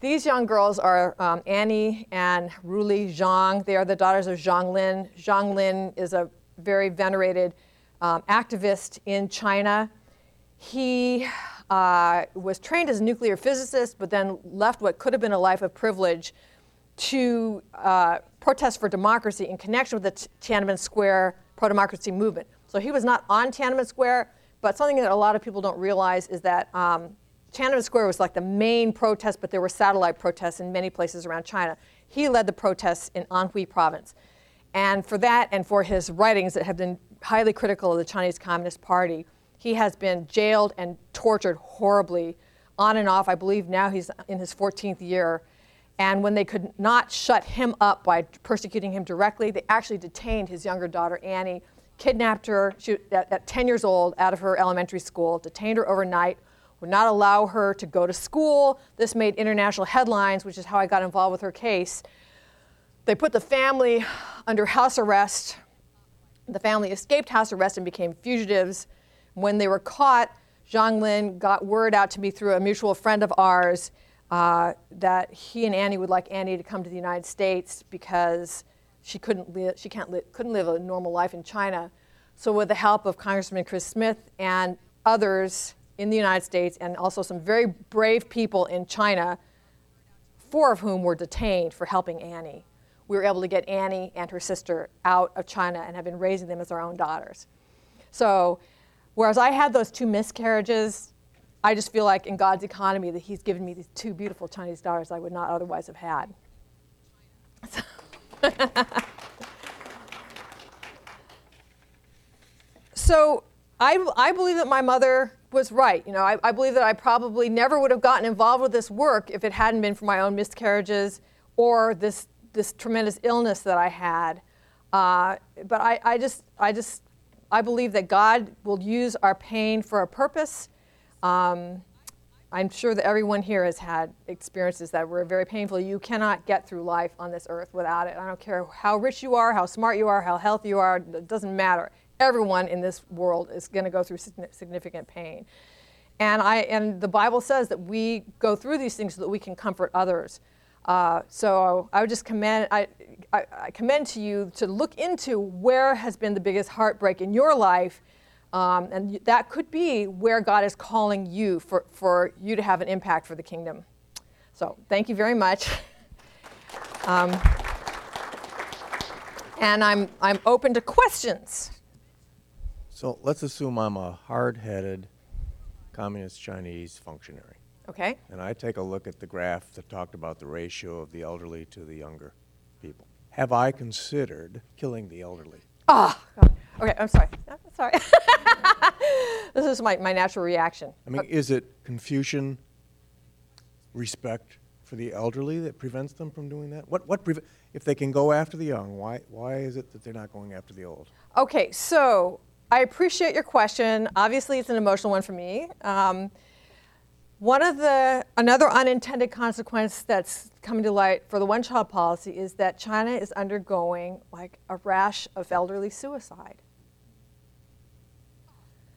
these young girls are um, Annie and Ruli Zhang. They are the daughters of Zhang Lin. Zhang Lin is a very venerated um, activist in China. He uh, was trained as a nuclear physicist, but then left what could have been a life of privilege to uh, protest for democracy in connection with the T- Tiananmen Square pro democracy movement. So he was not on Tiananmen Square, but something that a lot of people don't realize is that um, Tiananmen Square was like the main protest, but there were satellite protests in many places around China. He led the protests in Anhui province. And for that and for his writings that have been highly critical of the Chinese Communist Party, he has been jailed and tortured horribly on and off. I believe now he's in his 14th year. And when they could not shut him up by persecuting him directly, they actually detained his younger daughter, Annie, kidnapped her she, at, at 10 years old out of her elementary school, detained her overnight, would not allow her to go to school. This made international headlines, which is how I got involved with her case. They put the family under house arrest. The family escaped house arrest and became fugitives. When they were caught, Zhang Lin got word out to me through a mutual friend of ours uh, that he and Annie would like Annie to come to the United States because she couldn't li- she can't li- couldn't live a normal life in China. So with the help of Congressman Chris Smith and others in the United States and also some very brave people in China, four of whom were detained for helping Annie. We were able to get Annie and her sister out of China and have been raising them as our own daughters. So, whereas I had those two miscarriages, I just feel like in God's economy that He's given me these two beautiful Chinese daughters I would not otherwise have had. [LAUGHS] so I, I believe that my mother was right. You know, I, I believe that I probably never would have gotten involved with this work if it hadn't been for my own miscarriages or this this tremendous illness that I had. Uh, but I, I just I just I believe that God will use our pain for a purpose. Um, I'm sure that everyone here has had experiences that were very painful. You cannot get through life on this earth without it. I don't care how rich you are, how smart you are, how healthy you are, it doesn't matter. Everyone in this world is going to go through significant pain. And, I, and the Bible says that we go through these things so that we can comfort others. Uh, so I would just commend, I, I, I, commend to you to look into where has been the biggest heartbreak in your life um, and that could be where God is calling you for, for you to have an impact for the kingdom. So thank you very much. [LAUGHS] Um, and I'm, I'm open to questions. So let's assume I'm a hard headed communist Chinese functionary. Okay. And I take a look at the graph that talked about the ratio of the elderly to the younger people. Have I considered killing the elderly? Ah, oh, Okay, I'm sorry. [LAUGHS] sorry. [LAUGHS] this is my, my natural reaction. I mean, is it Confucian respect for the elderly that prevents them from doing that? What, what preve- if they can go after the young, why, why is it that they're not going after the old? Okay, so I appreciate your question. Obviously, it's an emotional one for me. Um, one of the another unintended consequence that's coming to light for the one-child policy is that China is undergoing like a rash of elderly suicide.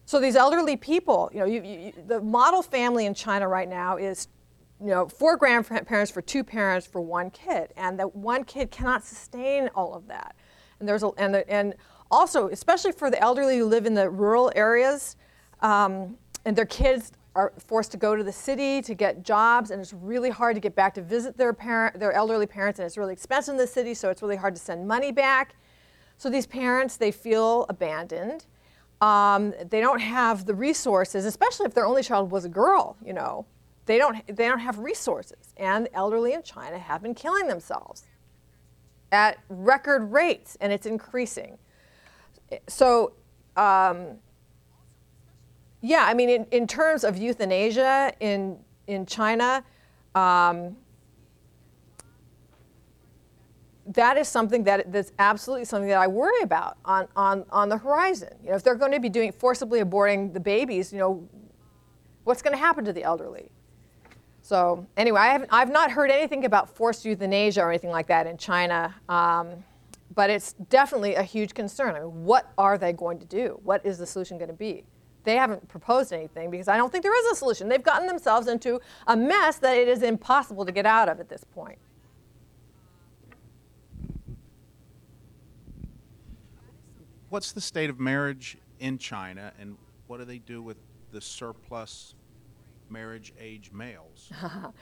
So these elderly people, you know, you, you, the model family in China right now is, you know, four grandparents for two parents for one kid, and that one kid cannot sustain all of that. And there's a, and the, and also, especially for the elderly who live in the rural areas, um, and their kids are forced to go to the city to get jobs, and it's really hard to get back to visit their parent, their elderly parents, and it's really expensive in the city, so it's really hard to send money back. So these parents, they feel abandoned um, they don't have the resources, especially if their only child was a girl, you know. They don't, they don't have resources. And the elderly in China have been killing themselves at record rates, and it's increasing. So, um, yeah, I mean, in, in terms of euthanasia in, in China, um, that is something that that's absolutely something that I worry about on, on, on the horizon. You know, if they're going to be doing forcibly aborting the babies, you know, what's going to happen to the elderly? So anyway, I haven't, I've not heard anything about forced euthanasia or anything like that in China, um, but it's definitely a huge concern. I mean, what are they going to do? What is the solution going to be? They haven't proposed anything because I don't think there is a solution. They've gotten themselves into a mess that it is impossible to get out of at this point. what's the state of marriage in China, and what do they do with the surplus marriage age males?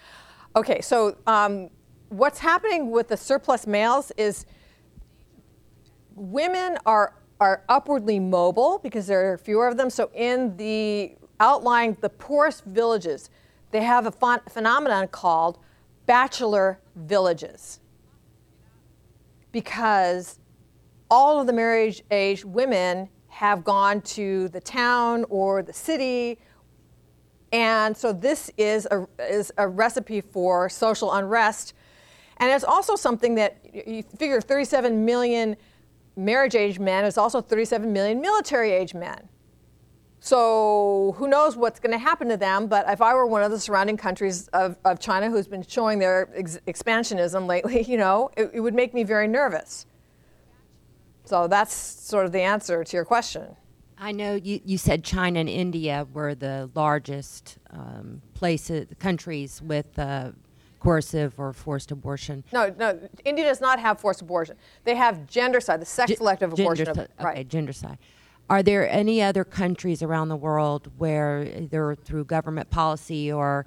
[LAUGHS] okay, so um, what's happening with the surplus males is women are are upwardly mobile because there are fewer of them. So in the outlying, the poorest villages, they have a ph- phenomenon called bachelor villages because all of the marriage age women have gone to the town or the city. And so this is a, is a recipe for social unrest. And it's also something that you figure 37 million marriage age men is also 37 million military age men. So who knows what's going to happen to them? But if I were one of the surrounding countries of, of China who's been showing their ex- expansionism lately, [LAUGHS] you know, it, it would make me very nervous. So that's sort of the answer to your question. I know you, you said China and India were the largest um, places, countries with uh, coercive or forced abortion. No, no, India does not have forced abortion. They have gendercide, the sex selective abortion. Gender, Of, okay, right. gendercide. Are there any other countries around the world where either through government policy or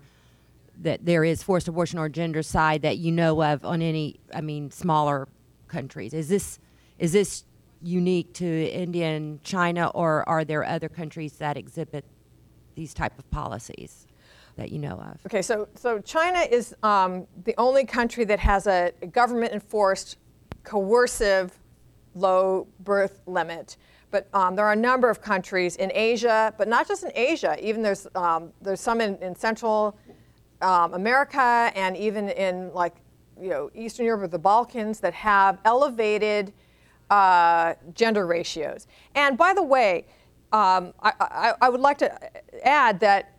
that there is forced abortion or gendercide that you know of on any, I mean, smaller countries? Is this is this unique to India and China, or are there other countries that exhibit these type of policies that you know of? Okay, so so China is um, the only country that has a government-enforced, coercive, low birth limit. But um, there are a number of countries in Asia, but not just in Asia. Even there's um, there's some in, in Central um, America and even in like you know Eastern Europe or the Balkans that have elevated uh, gender ratios. And by the way, um, I, I, I would like to add that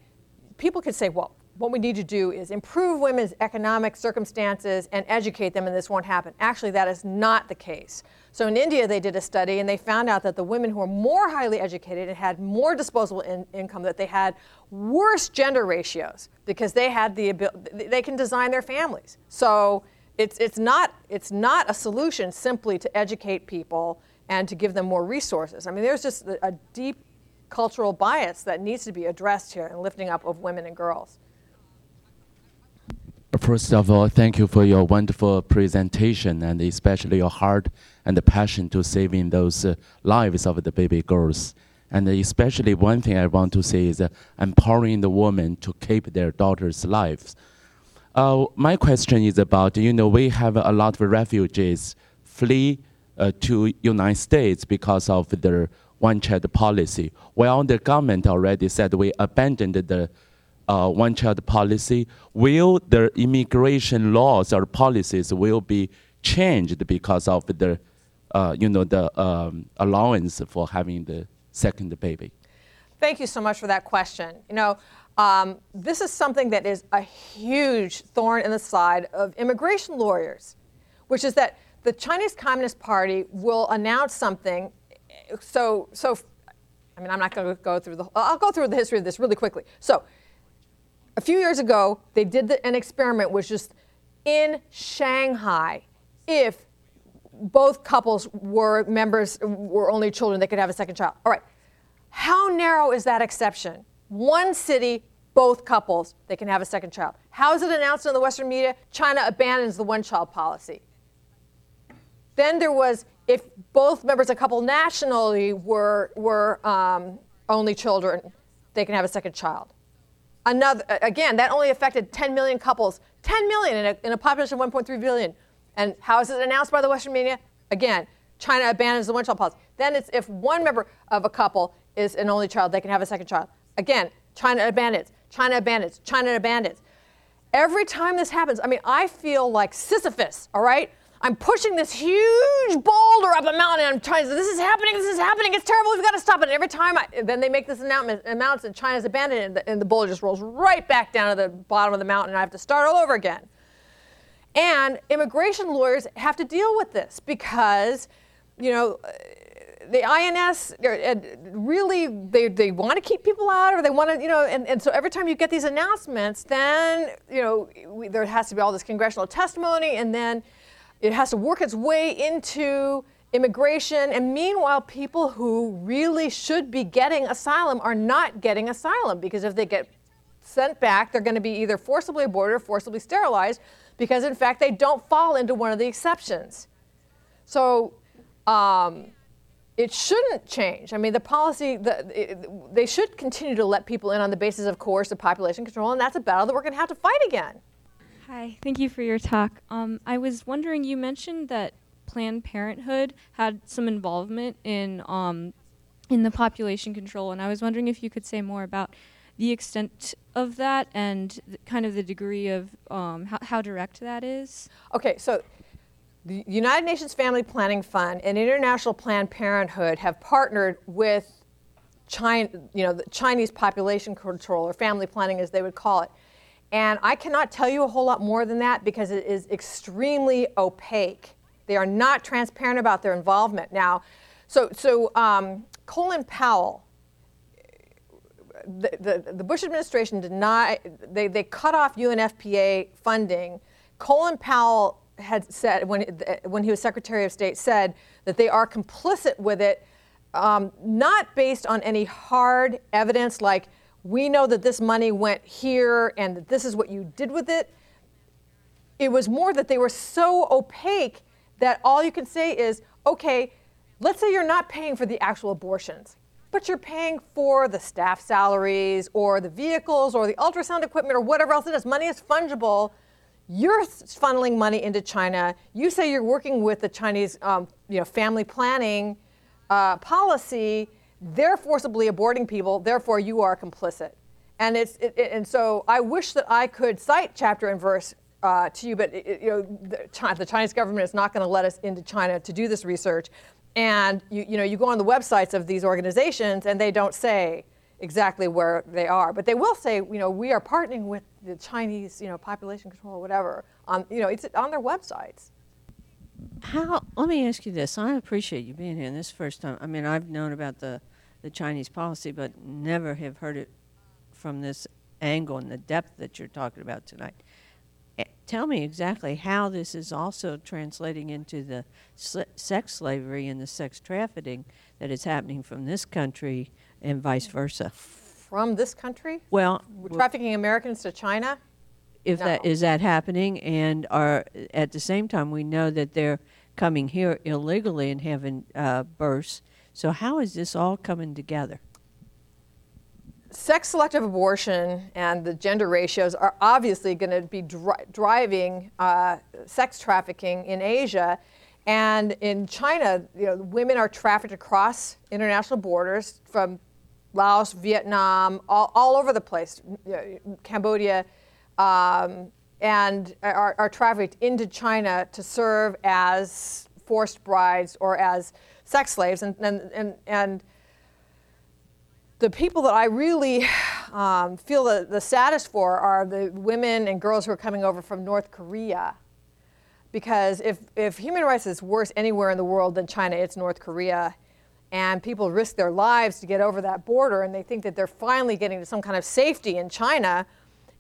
people could say, well, what we need to do is improve women's economic circumstances and educate them, and this won't happen. Actually, that is not the case. So in India, they did a study, and they found out that the women who were more highly educated and had more disposable in- income, that they had worse gender ratios because they had the ability, they can design their families. So it's, it's, not, it's not a solution simply to educate people and to give them more resources. I mean, there's just a deep cultural bias that needs to be addressed here in lifting up of women and girls. First of all, thank you for your wonderful presentation and especially your heart and the passion to saving those uh, lives of the baby girls. And especially one thing I want to say is uh, empowering the women to keep their daughters' lives. Uh, my question is about, you know, we have a lot of refugees flee uh, to United States because of their one-child policy. Well, the government already said we abandoned the uh, one-child policy. Will the immigration laws or policies will be changed because of the, uh, you know, the um, allowance for having the second baby? Thank you so much for that question. You know, um, this is something that is a huge thorn in the side of immigration lawyers, which is that the Chinese Communist Party will announce something. So, so, I mean, I'm not going to go through the. I'll go through the history of this really quickly. So, a few years ago, they did the, an experiment, which is in Shanghai, if both couples were members, were only children, they could have a second child. All right. How narrow is that exception? One city, both couples, they can have a second child. How is it announced in the Western media? China abandons the one child policy. Then there was if both members of a couple nationally were, were um, only children, they can have a second child. Another, again, that only affected 10 million couples, 10 million in a, in a population of 1.3 billion. And how is it announced by the Western media? Again, China abandons the one child policy. Then it's if one member of a couple is an only child, they can have a second child. Again, China abandons, China abandons, China abandons. Every time this happens, I mean, I feel like Sisyphus, all right? I'm pushing this huge boulder up a mountain and I'm trying this is happening, this is happening, it's terrible, we've got to stop it. And every time I, then they make this announcement, announce that China's abandoned it and the, and the boulder just rolls right back down to the bottom of the mountain and I have to start all over again. And immigration lawyers have to deal with this because, you know, the INS really they, they want to keep people out or they want to you know and, and so every time you get these announcements then you know we, there has to be all this congressional testimony and then it has to work its way into immigration and meanwhile people who really should be getting asylum are not getting asylum because if they get sent back they're going to be either forcibly aborted or forcibly sterilized because in fact they don't fall into one of the exceptions so um, it shouldn't change. I mean, the policy, the, it, they should continue to let people in on the basis of coercive population control, and that's a battle that we're going to have to fight again. Hi, thank you for your talk. Um, I was wondering, you mentioned that Planned Parenthood had some involvement in um, in the population control, and I was wondering if you could say more about the extent of that and kind of the degree of um, how, how direct that is. Okay, so the United Nations Family Planning Fund and International Planned Parenthood have partnered with China, you know, the Chinese population control or family planning as they would call it. And I cannot tell you a whole lot more than that because it is extremely opaque. They are not transparent about their involvement. Now, so, so um, Colin Powell, the, the, the Bush administration did not, they, they cut off UNFPA funding. Colin Powell had said, when, when he was Secretary of State, said that they are complicit with it, um, not based on any hard evidence like we know that this money went here and that this is what you did with it. It was more that they were so opaque that all you can say is, okay, let's say you're not paying for the actual abortions, but you're paying for the staff salaries or the vehicles or the ultrasound equipment or whatever else it is. Money is fungible. You're funneling money into China. You say you're working with the Chinese, um, you know, family planning uh, policy. They're forcibly aborting people. Therefore, you are complicit. And it's it, it, and so I wish that I could cite chapter and verse uh, to you, but it, you know the, China, the Chinese government is not going to let us into China to do this research. And you, you know you go on the websites of these organizations, and they don't say exactly where they are, but they will say, you know, we are partnering with the Chinese, you know, population control or whatever. On you know, it's on their websites. How? Let me ask you this. I appreciate you being here. And this first time. I mean, I've known about the the Chinese policy, but never have heard it from this angle and the depth that you're talking about tonight. Eh, Tell me exactly how this is also translating into the sl- sex slavery and the sex trafficking that is happening from this country and vice versa. From this country, Well, We're trafficking Americans to China. if that is that happening and are at the same time we know that they're coming here illegally and having uh, births so how is this all coming together sex selective abortion and the gender ratios are obviously going to be dri- driving uh, sex trafficking in Asia. And in China, you know, women are trafficked across international borders from Laos, Vietnam, all, all over the place, you know, Cambodia, um, and are, are trafficked into China to serve as forced brides or as sex slaves. And, and, and, and the people that I really um, feel the, the saddest for are the women and girls who are coming over from North Korea. Because if, if human rights is worse anywhere in the world than China, it's North Korea. And people risk their lives to get over that border, and they think that they're finally getting to some kind of safety in China.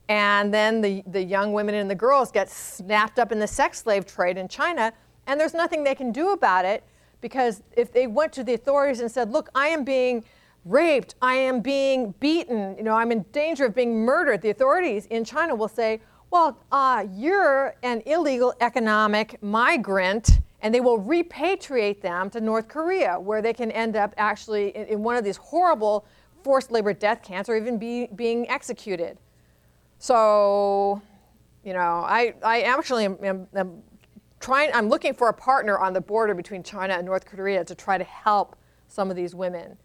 And then the, the young women and the girls get snapped up in the sex slave trade in China, and there's nothing they can do about it because if they went to the authorities and said, Look, I am being raped, I am being beaten, you know, I'm in danger of being murdered, the authorities in China will say, well, uh, you're an illegal economic migrant, and they will repatriate them to North Korea, where they can end up actually in, in one of these horrible forced labor death camps or even be, being executed. So, you know, I, I actually am, am, am trying, I'm looking for a partner on the border between China and North Korea to try to help some of these women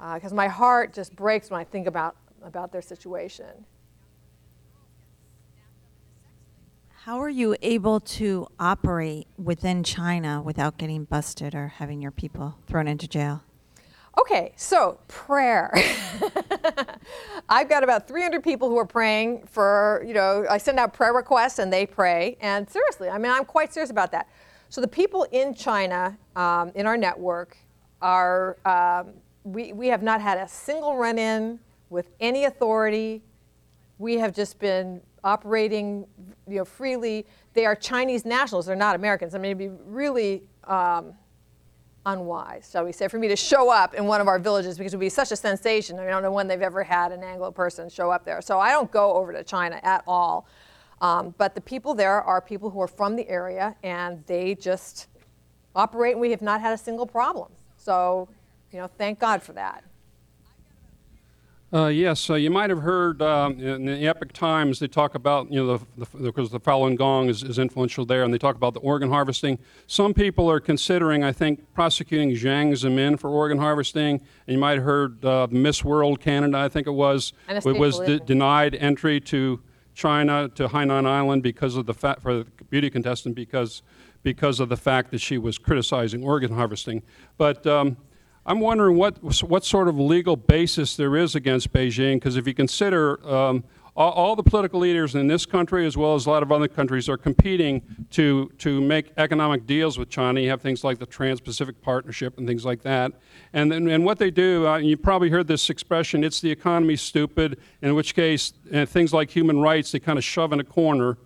uh, because my heart just breaks when I think about, about their situation. How are you able to operate within China without getting busted or having your people thrown into jail? Okay, so prayer. [LAUGHS] I've got about 300 people who are praying for, you know, I send out prayer requests and they pray. And seriously, I mean, I'm quite serious about that. So the people in China um, in our network are, um, we, we have not had a single run in with any authority. We have just been operating you know, freely. They are Chinese nationals, they're not Americans. I mean, it'd be really um, unwise, shall we say, for me to show up in one of our villages because it would be such a sensation. I, mean, I don't know when they've ever had an Anglo person show up there. So I don't go over to China at all. Um, but the people there are people who are from the area and they just operate, and we have not had a single problem. So, you know, thank God for that. Uh, yes, so you might have heard um, in the Epoch Times they talk about you know the, the because the Falun Gong is, is influential there, and they talk about the organ harvesting. Some people are considering, I think, prosecuting Jiang Zemin for organ harvesting. And you might have heard uh, Miss World Canada, I think it was, it was de- denied entry to China to Hainan Island because of the fact for the beauty contestant because because of the fact that she was criticizing organ harvesting. But um, I'm wondering what what sort of legal basis there is against Beijing, because if you consider um, all, all the political leaders in this country, as well as a lot of other countries, are competing to to make economic deals with China. You have things like the Trans-Pacific Partnership and things like that. And then, and what they do, uh, you probably heard this expression: "It's the economy, stupid." In which case, uh, things like human rights, they kind of shove in a corner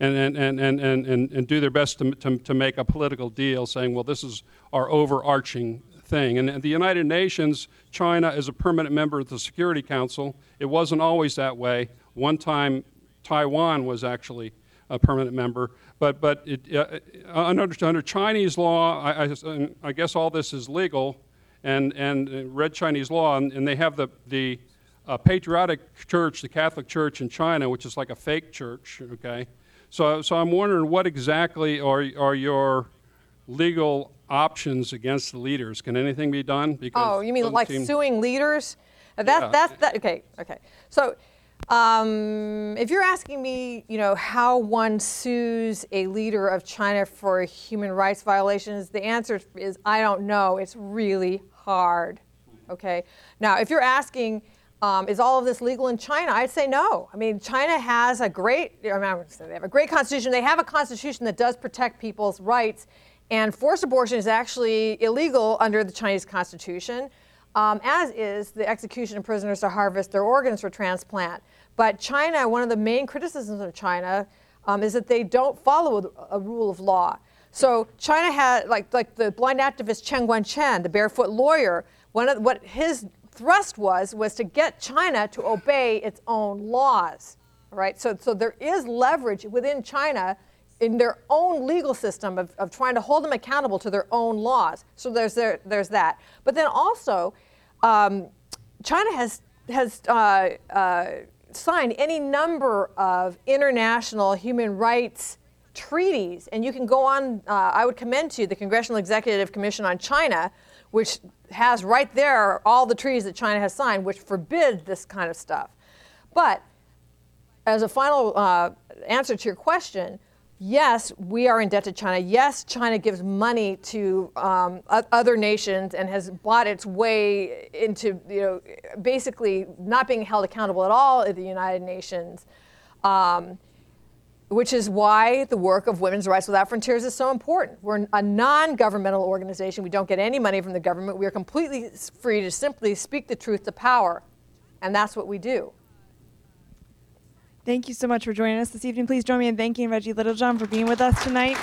and, and, and, and, and, do their best to, to, to make a political deal saying, well, this is our overarching thing. And the United Nations, China is a permanent member of the Security Council. It wasn't always that way. One time, Taiwan was actually a permanent member. But, but it, uh, uh, under, under Chinese law, I, I, I guess all this is legal, and, and read Chinese law, and, and they have the, the uh, patriotic church, the Catholic Church in China, which is like a fake church, okay? So, so I'm wondering what exactly are, are your legal options against the leaders? Can anything be done? Because Oh, you mean like suing leaders? Uh, That, Yeah. that's that. Okay, okay. So, um, if you're asking me, you know, how one sues a leader of China for human rights violations, the answer is I don't know. It's really hard. Okay. Now, if you're asking, um, is all of this legal in China? I'd say no. I mean, China has a great, I mean, I would say they have a great constitution. They have a constitution that does protect people's rights, and forced abortion is actually illegal under the Chinese constitution, um, as is the execution of prisoners to harvest their organs for transplant. But China, one of the main criticisms of China um, is that they don't follow a, a rule of law. So China had, like, like the blind activist Chen Guangcheng, the barefoot lawyer, one of what his thrust was was to get China to obey its own laws. Right? So, so there is leverage within China in their own legal system of, of trying to hold them accountable to their own laws. So there's there, there's that. But then also, um, China has has uh, uh, signed any number of international human rights treaties, and you can go on. Uh, I would commend to you the Congressional Executive Commission on China, which has right there all the treaties that China has signed, which forbid this kind of stuff. But as a final uh, answer to your question, yes, we are in debt to China. Yes, China gives money to um, other nations and has bought its way into, you know, basically not being held accountable at all at the United Nations. Um, which is why the work of Women's Rights Without Frontiers is so important. We're a non governmental organization. We don't get any money from the government. We are completely free to simply speak the truth to power. And that's what we do. Thank you so much for joining us this evening. Please join me in thanking Reggie Littlejohn for being with us tonight.